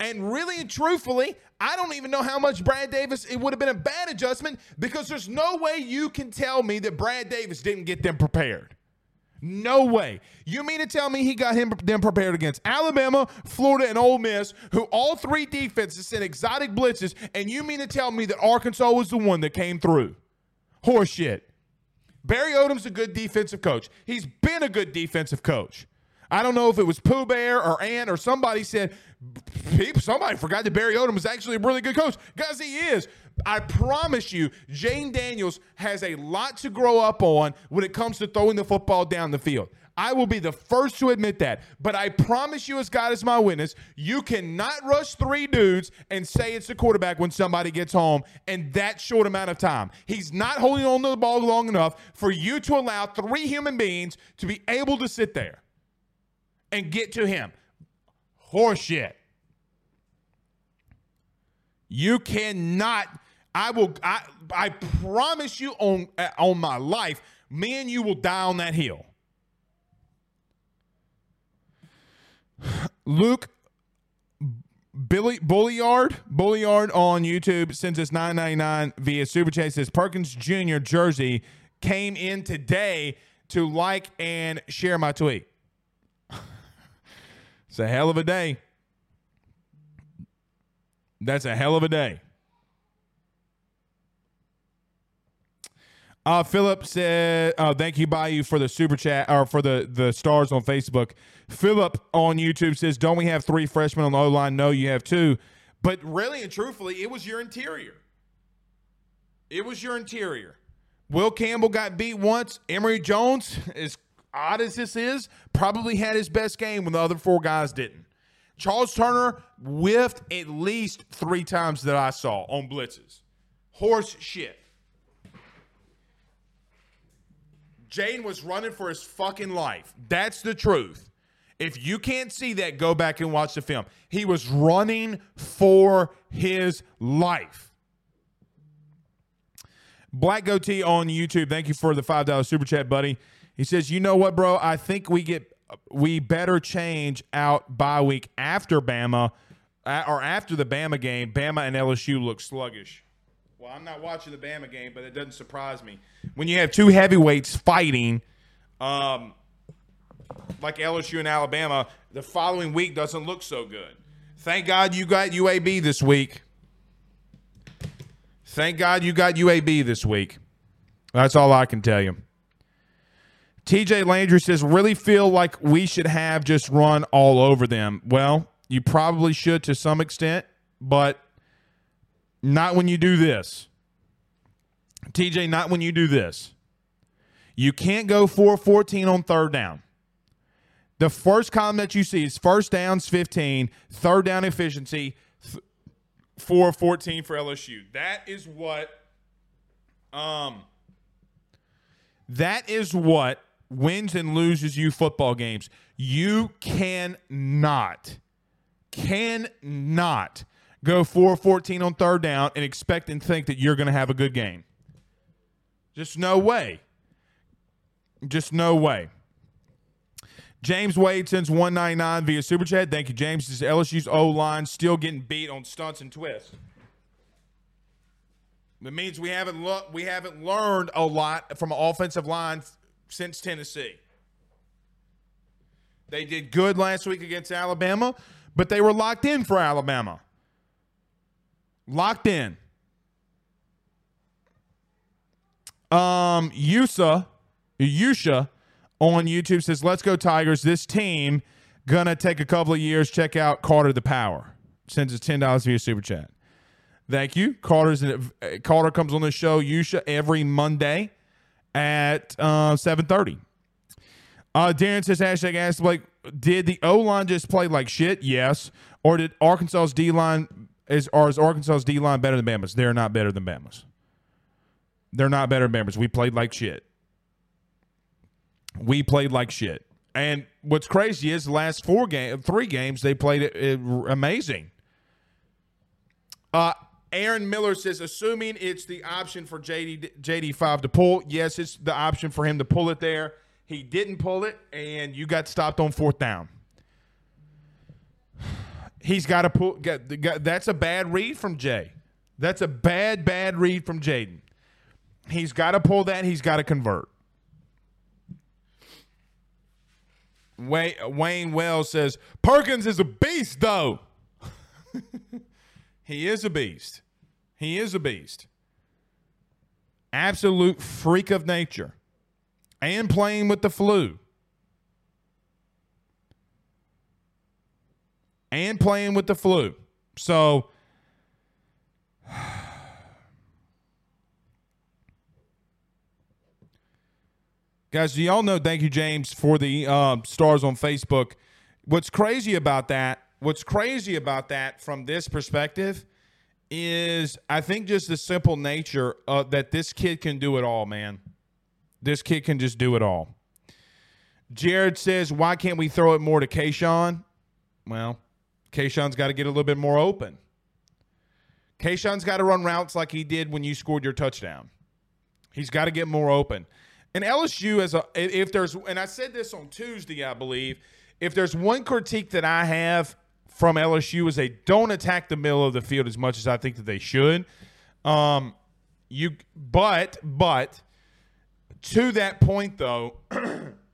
And really and truthfully, I don't even know how much Brad Davis, it would have been a bad adjustment because there's no way you can tell me that Brad Davis didn't get them prepared. No way. You mean to tell me he got him them prepared against Alabama, Florida, and Ole Miss, who all three defenses sent exotic blitzes, and you mean to tell me that Arkansas was the one that came through? Horseshit. Barry Odom's a good defensive coach. He's been a good defensive coach. I don't know if it was Pooh Bear or Ant or somebody said, somebody forgot that Barry Odom was actually a really good coach. Guys, he is. I promise you, Jayden Daniels has a lot to grow up on when it comes to throwing the football down the field. I will be the first to admit that. But I promise you, as God is my witness, you cannot rush three dudes and say it's the quarterback when somebody gets home in that short amount of time. He's not holding on to the ball long enough for you to allow three human beings to be able to sit there and get to him. Horseshit. You cannot. I will. I I promise you on on my life, me and you will die on that hill. Luke Billy Bulliard, Bulliard on YouTube sends us 999 via Super Chat. Says Perkins Jr. jersey came in today to like and share my tweet. it's a hell of a day. That's a hell of a day. Uh, Philip said, uh, "Thank you, Bayou, for the super chat or for the the stars on Facebook." Philip on YouTube says, "Don't we have three freshmen on the O line? No, you have two. But really and truthfully, it was your interior. It was your interior. Will Campbell got beat once. Emery Jones, as odd as this is, probably had his best game when the other four guys didn't. Charles Turner whiffed at least three times that I saw on blitzes. Horse shit. Jayden was running for his fucking life. That's the truth. If you can't see that, go back and watch the film. He was running for his life. Black Goatee on YouTube. Thank you for the $5 super chat, buddy. He says, You know what, bro? I think we get we better change out bye week after Bama uh, or after the Bama game. Bama and LSU look sluggish. Well, I'm not watching the Bama game, but it doesn't surprise me when you have two heavyweights fighting, um, like LSU and Alabama. The following week doesn't look so good. Thank God you got UAB this week. Thank God you got UAB this week. That's all I can tell you. TJ Landry says, really feel like we should have just run all over them. Well, you probably should to some extent, but not when you do this. TJ, not when you do this. You can't go 4 14 on third down. The first column that you see is first downs 15, third down efficiency, 4 14 for LSU. That is what um that is what wins and loses you football games. You cannot, cannot go 4 14 on third down and expect and think that you're going to have a good game. Just no way. Just no way. James Wade sends 199 via Super Chat. Thank you, James. This is LSU's O line still getting beat on stunts and twists. It means we haven't lo- we haven't learned a lot from an offensive line since Tennessee. They did good last week against Alabama, but they were locked in for Alabama. Locked in. Um, Yusa, Yusha on YouTube says, "Let's go Tigers." This team gonna take a couple of years. Check out Carter the Power. Sends us ten dollars via super chat. Thank you, Carter's. Carter comes on the show Yusha every Monday at uh, seven thirty. Uh, Darren says hashtag ask like, did the O line just play like shit? Yes. Or did Arkansas's D line is or is Arkansas's D line better than Bama's? They're not better than Bama's. They're not better than Bama's. We played like shit. We played like shit. And what's crazy is the last four game, three games they played it, it amazing. Uh, Aaron Miller says, assuming it's the option for JD JD five to pull, yes, it's the option for him to pull it there. He didn't pull it, and you got stopped on fourth down. He's got to pull. That's a bad read from Jay. That's a bad, bad read from Jayden. He's got to pull that. He's got to convert. Wayne Wells says Perkins is a beast, though. he is a beast. He is a beast. Absolute freak of nature. And playing with the flu. And playing with the flu. So Guys, do y'all know? Thank you, James, for the uh, stars on Facebook. What's crazy about that? What's crazy about that from this perspective is I think just the simple nature of, that this kid can do it all, man. This kid can just do it all. Jared says, "Why can't we throw it more to Kayshon?" Well, Kayshon's got to get a little bit more open. Kayshon's got to run routes like he did when you scored your touchdown. He's got to get more open. And LSU as a if there's and I said this on Tuesday, I believe, if there's one critique that I have from LSU is they don't attack the middle of the field as much as I think that they should. Um, you but but to that point though,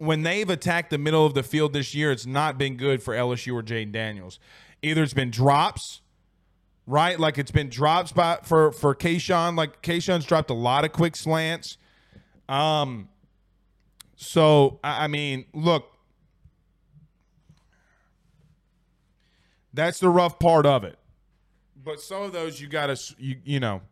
when they've attacked the middle of the field this year, it's not been good for LSU or Jayden Daniels. Either it's been drops, right? Like it's been drops by for for Kayshon. Like Kayshon's dropped a lot of quick slants. Um, so I mean, look, that's the rough part of it. But some of those you gotta, you you know,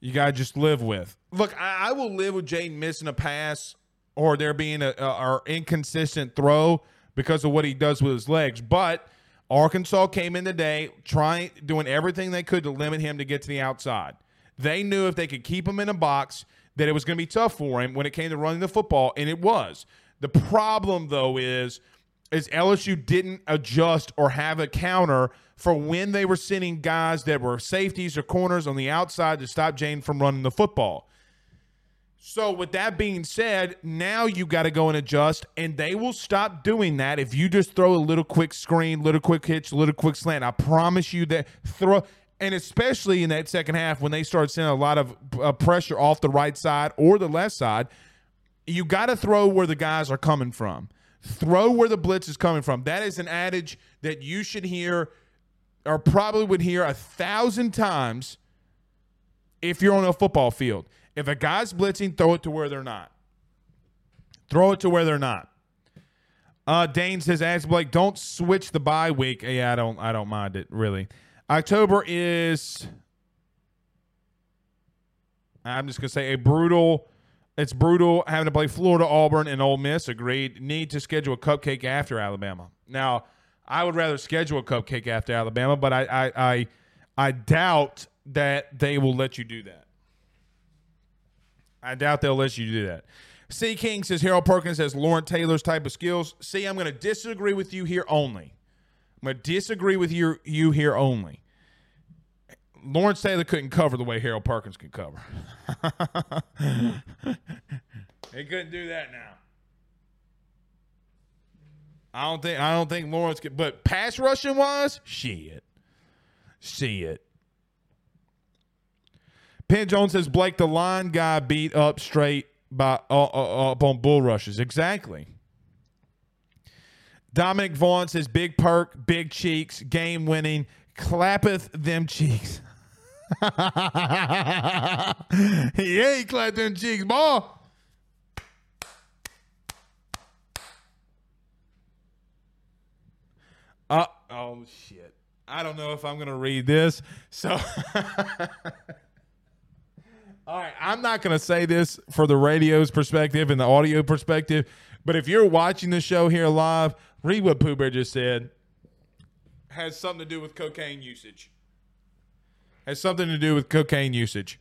you gotta just live with. Look, I, I will live with Jayden missing a pass or there being a, a inconsistent throw because of what he does with his legs, but. Arkansas came in today trying doing everything they could to limit him to get to the outside. They knew if they could keep him in a box, that it was going to be tough for him when it came to running the football, and it was. The problem, though, is is LSU didn't adjust or have a counter for when they were sending guys that were safeties or corners on the outside to stop Jayden from running the football. So, with that being said, now you got to go and adjust, and they will stop doing that if you just throw a little quick screen, little quick hitch, little quick slant. I promise you that throw and especially in that second half when they start sending a lot of uh, pressure off the right side or the left side, you got to throw where the guys are coming from. Throw where the blitz is coming from. That is an adage that you should hear or probably would hear a thousand times if you're on a football field. If a guy's blitzing, throw it to where they're not. Throw it to where they're not. Uh, Dane says, "Ask Blake, don't switch the bye week." Yeah, I don't. I don't mind it really. October is I'm just gonna say a brutal. It's brutal having to play Florida, Auburn, and Ole Miss. Agreed. Need to schedule a cupcake after Alabama. Now, I would rather schedule a cupcake after Alabama, but I I I, I doubt that they will let you do that. I doubt they'll let you do that. C. King says Harold Perkins has Lawrence Taylor's type of skills. See, I'm going to disagree with you here only. I'm going to disagree with you, you here only. Lawrence Taylor couldn't cover the way Harold Perkins can cover. he couldn't do that now. I don't think I don't think Lawrence could, but pass rushing wise, shit, see it. Penn Jones says Blake the line guy beat up straight by uh, uh, up on bull rushes. Exactly. Dominic Vaughn says big perk, big cheeks, game winning, clappeth them cheeks. he ain't clapped them cheeks, boy. Uh, oh shit. I don't know if I'm gonna read this. So All right, I'm not going to say this for the radio's perspective and the audio perspective, but if you're watching the show here live, read what Pooh Bear just said. Has something to do with cocaine usage. Has something to do with cocaine usage.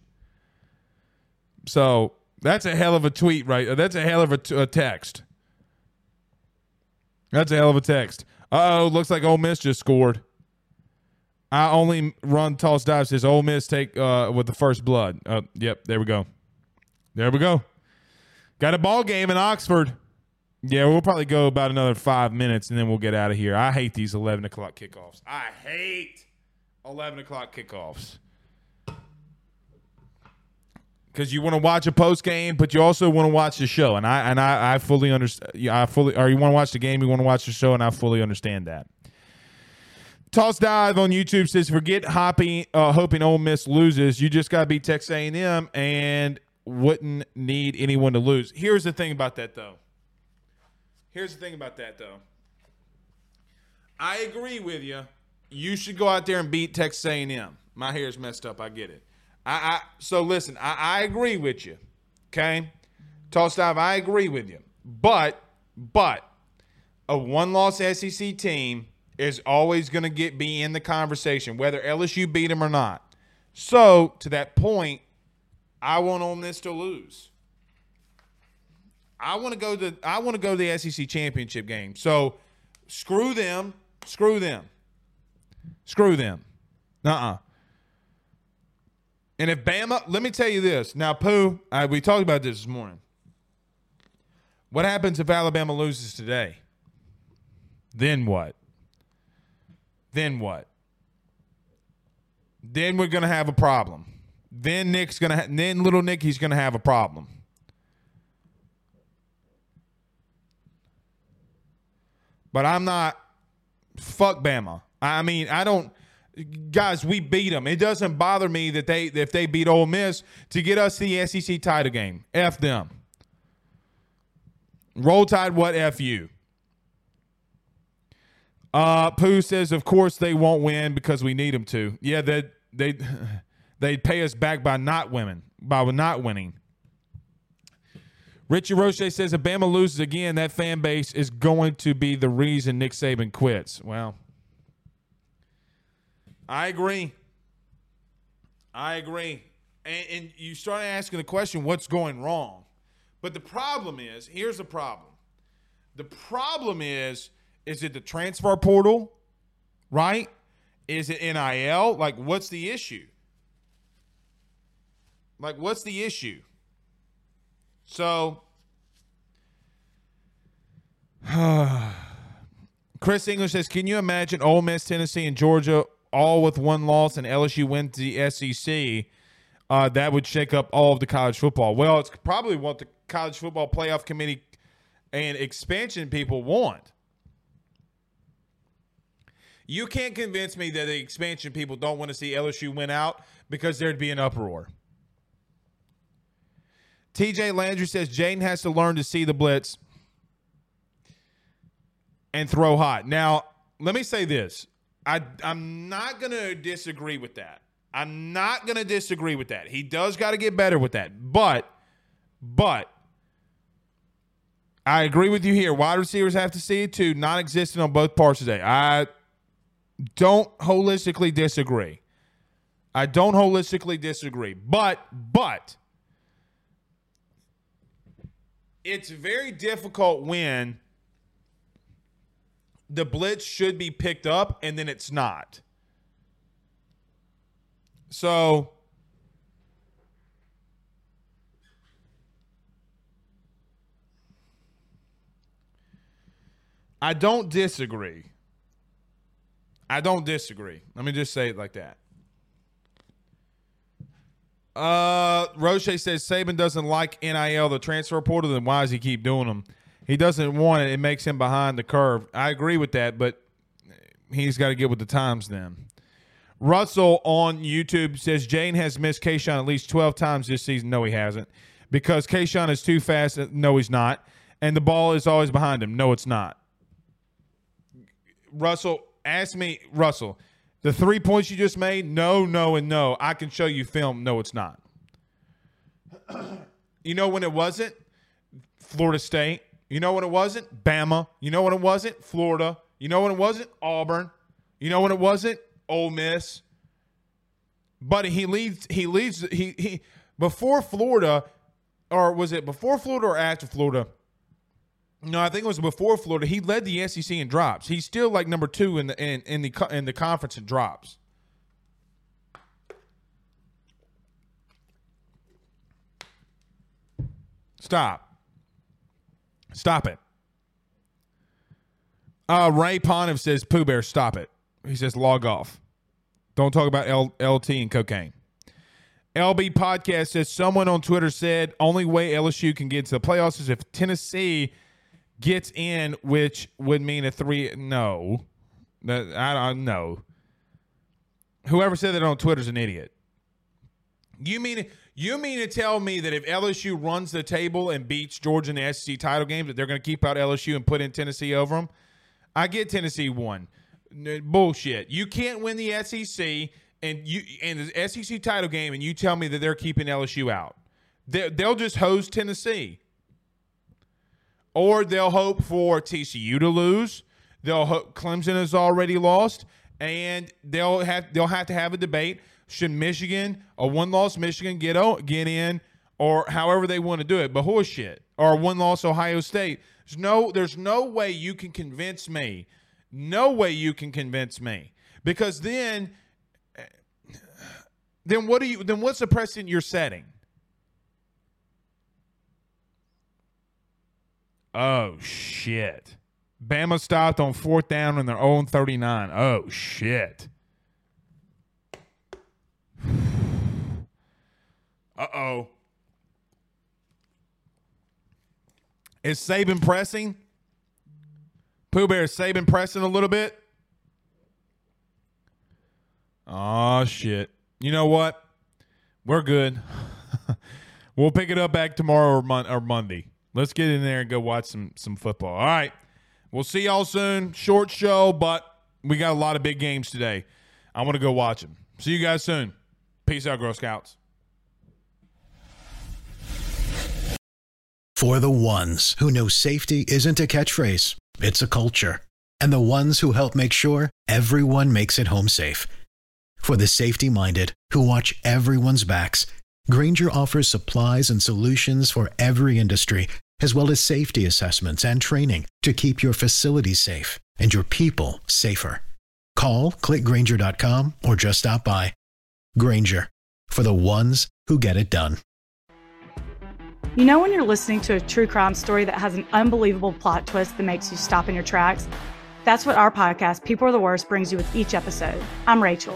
So that's a hell of a tweet, right? That's a hell of a, t- a text. That's a hell of a text. Oh, looks like Ole Miss just scored. I only run toss dive says Ole Miss take uh, with the first blood. Uh, yep, there we go. There we go. Got a ball game in Oxford. Yeah, we'll probably go about another five minutes and then we'll get out of here. I hate these eleven o'clock kickoffs. I hate eleven o'clock kickoffs because you want to watch a post game, but you also want to watch the show. And I and I, I fully understand. I fully, or you want to watch the game, you want to watch the show, and I fully understand that. Toss dive on YouTube says, "Forget hopping, uh, hoping Ole Miss loses. You just got to beat Texas A&M, and wouldn't need anyone to lose." Here's the thing about that, though. Here's the thing about that, though. I agree with you. You should go out there and beat Texas A&M. My hair's messed up. I get it. I, I so listen. I, I agree with you. Okay, Toss dive. I agree with you. But but a one-loss SEC team is always going to get be in the conversation, whether LSU beat them or not. So to that point, I want Ole Miss to lose. I want to go to I want to go to the SEC championship game. So screw them, screw them, screw them. Uh uh And if Bama, let me tell you this. Now, Pooh, I, we talked about this this morning. What happens if Alabama loses today? Then what? Then what? Then we're gonna have a problem. Then Nick's gonna. Ha- then little Nicky's gonna have a problem. But I'm not. Fuck Bama. I mean, I don't. Guys, we beat them. It doesn't bother me that they if they beat Ole Miss to get us the SEC title game. F them. Roll Tide, what F you? Uh, Pooh says, of course they won't win because we need them to. Yeah, they they they pay us back by not winning, by not winning. Richie Roche says, if Bama loses again, that fan base is going to be the reason Nick Saban quits. Well, I agree. I agree. And, and you start asking the question, what's going wrong? But the problem is, here's the problem. The problem is is it the transfer portal? Right? Is it NIL? Like, what's the issue? Like, what's the issue? So, Chris English says, "Can you imagine Ole Miss, Tennessee, and Georgia all with one loss, and LSU went to the SEC? Uh, that would shake up all of the college football. Well, it's probably what the college football playoff committee and expansion people want. You can't convince me that the expansion people don't want to see LSU win out because there'd be an uproar. TJ Landry says Jayden has to learn to see the blitz and throw hot. Now, let me say this. I, I'm not going to disagree with that. I'm not going to disagree with that. He does got to get better with that. But, but, I agree with you here. Wide receivers have to see it too. Non existent on both parts today. I don't holistically disagree. I don't holistically disagree. But, but, it's very difficult when the blitz should be picked up and then it's not. So, I don't disagree. I don't disagree. Let me just say it like that. Uh, Roche says Saban doesn't like NIL, the transfer portal. Then why does he keep doing them? He doesn't want it. It makes him behind the curve. I agree with that, but he's got to get with the times then. Russell on YouTube says Jayden has missed Kayshon at least 12 times this season. No, he hasn't. Because Kayshon is too fast. No, he's not. And the ball is always behind him. No, it's not. Russell, ask me, Russell, the three points you just made, no, no, and no. I can show you film. No, it's not. you know when it wasn't? Florida State. You know when it wasn't? Bama. You know when it wasn't? Florida. You know when it wasn't? Auburn. You know when it wasn't? Ole Miss. But he leads. He leads. He he before Florida, or was it before Florida or after Florida? No, I think it was before Florida. He led the SEC in drops. He's still like number two in the in, in the in the conference in drops. Stop. Stop it. Uh, Ray Ponev says, Pooh Bear, stop it. He says, log off. Don't talk about L- LT and cocaine. LB Podcast says, someone on Twitter said, only way LSU can get to the playoffs is if Tennessee gets in, which would mean a three. No. I don't know. Whoever said that on Twitter is an idiot. You mean you mean to tell me that if LSU runs the table and beats Georgia in the SEC title game, that they're going to keep out LSU and put in Tennessee over them? I get Tennessee one. Bullshit. You can't win the SEC and you and the SEC title game, and you tell me that they're keeping LSU out. they they'll just hose Tennessee, or they'll hope for TCU to lose. They'll hope Clemson has already lost, and they'll have they'll have to have a debate should Michigan, a one loss Michigan, get get in, or however they want to do it? But horseshit. Or one loss Ohio State. There's no, there's no way you can convince me. No way you can convince me. Because then eh, then what do you then what's the precedent you're setting? Oh shit. Bama stopped on fourth down in their own 39. Oh shit. Uh oh. Is Saban pressing? Pooh Bear, is Saban pressing a little bit? Oh, shit. You know what? We're good. we'll pick it up back tomorrow or, mon- or Monday. Let's get in there and go watch some, some football. All right. We'll see y'all soon. Short show, but we got a lot of big games today. I want to go watch them. See you guys soon. Peace out, Girl Scouts. For the ones who know safety isn't a catchphrase, it's a culture. And the ones who help make sure everyone makes it home safe. For the safety minded who watch everyone's backs, Grainger offers supplies and solutions for every industry, as well as safety assessments and training to keep your facility safe and your people safer. Call click grainger.com or just stop by. Grainger for the ones who get it done. You know, when you're listening to a true crime story that has an unbelievable plot twist that makes you stop in your tracks? That's what our podcast, People Are the Worst, brings you with each episode. I'm Rachel.